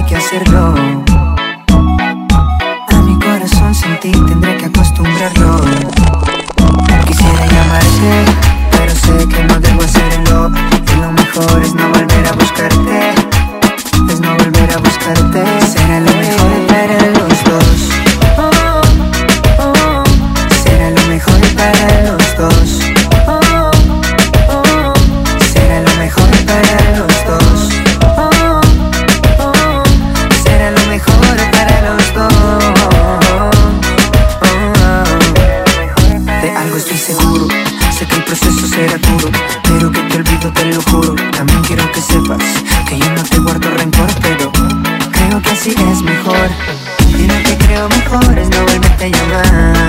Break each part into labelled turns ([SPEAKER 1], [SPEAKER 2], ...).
[SPEAKER 1] tendré que hacerlo. A mi corazón sentir tendré que acostumbrarlo. Quisiera llamarte, pero que te olvido, te lo juro. También quiero que sepas que yo no te guardo rencor, pero creo que así es mejor. Y lo que creo mejor es no volverte a llamar.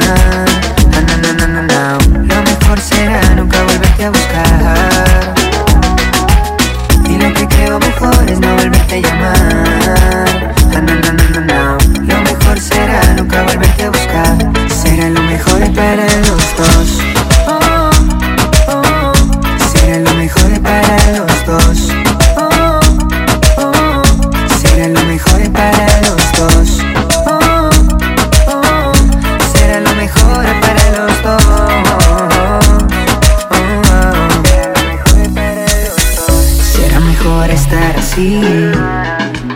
[SPEAKER 1] Así,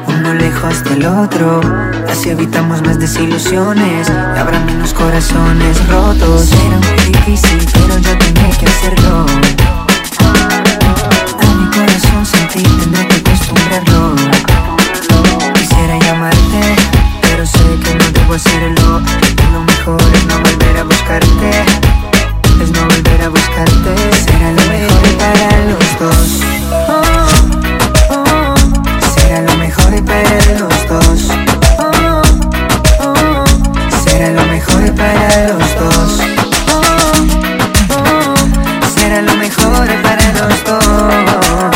[SPEAKER 1] uno lejos del otro. Así evitamos más desilusiones y habrá menos corazones rotos. Será muy difícil, pero yo tendré que hacerlo. mejor para los dos.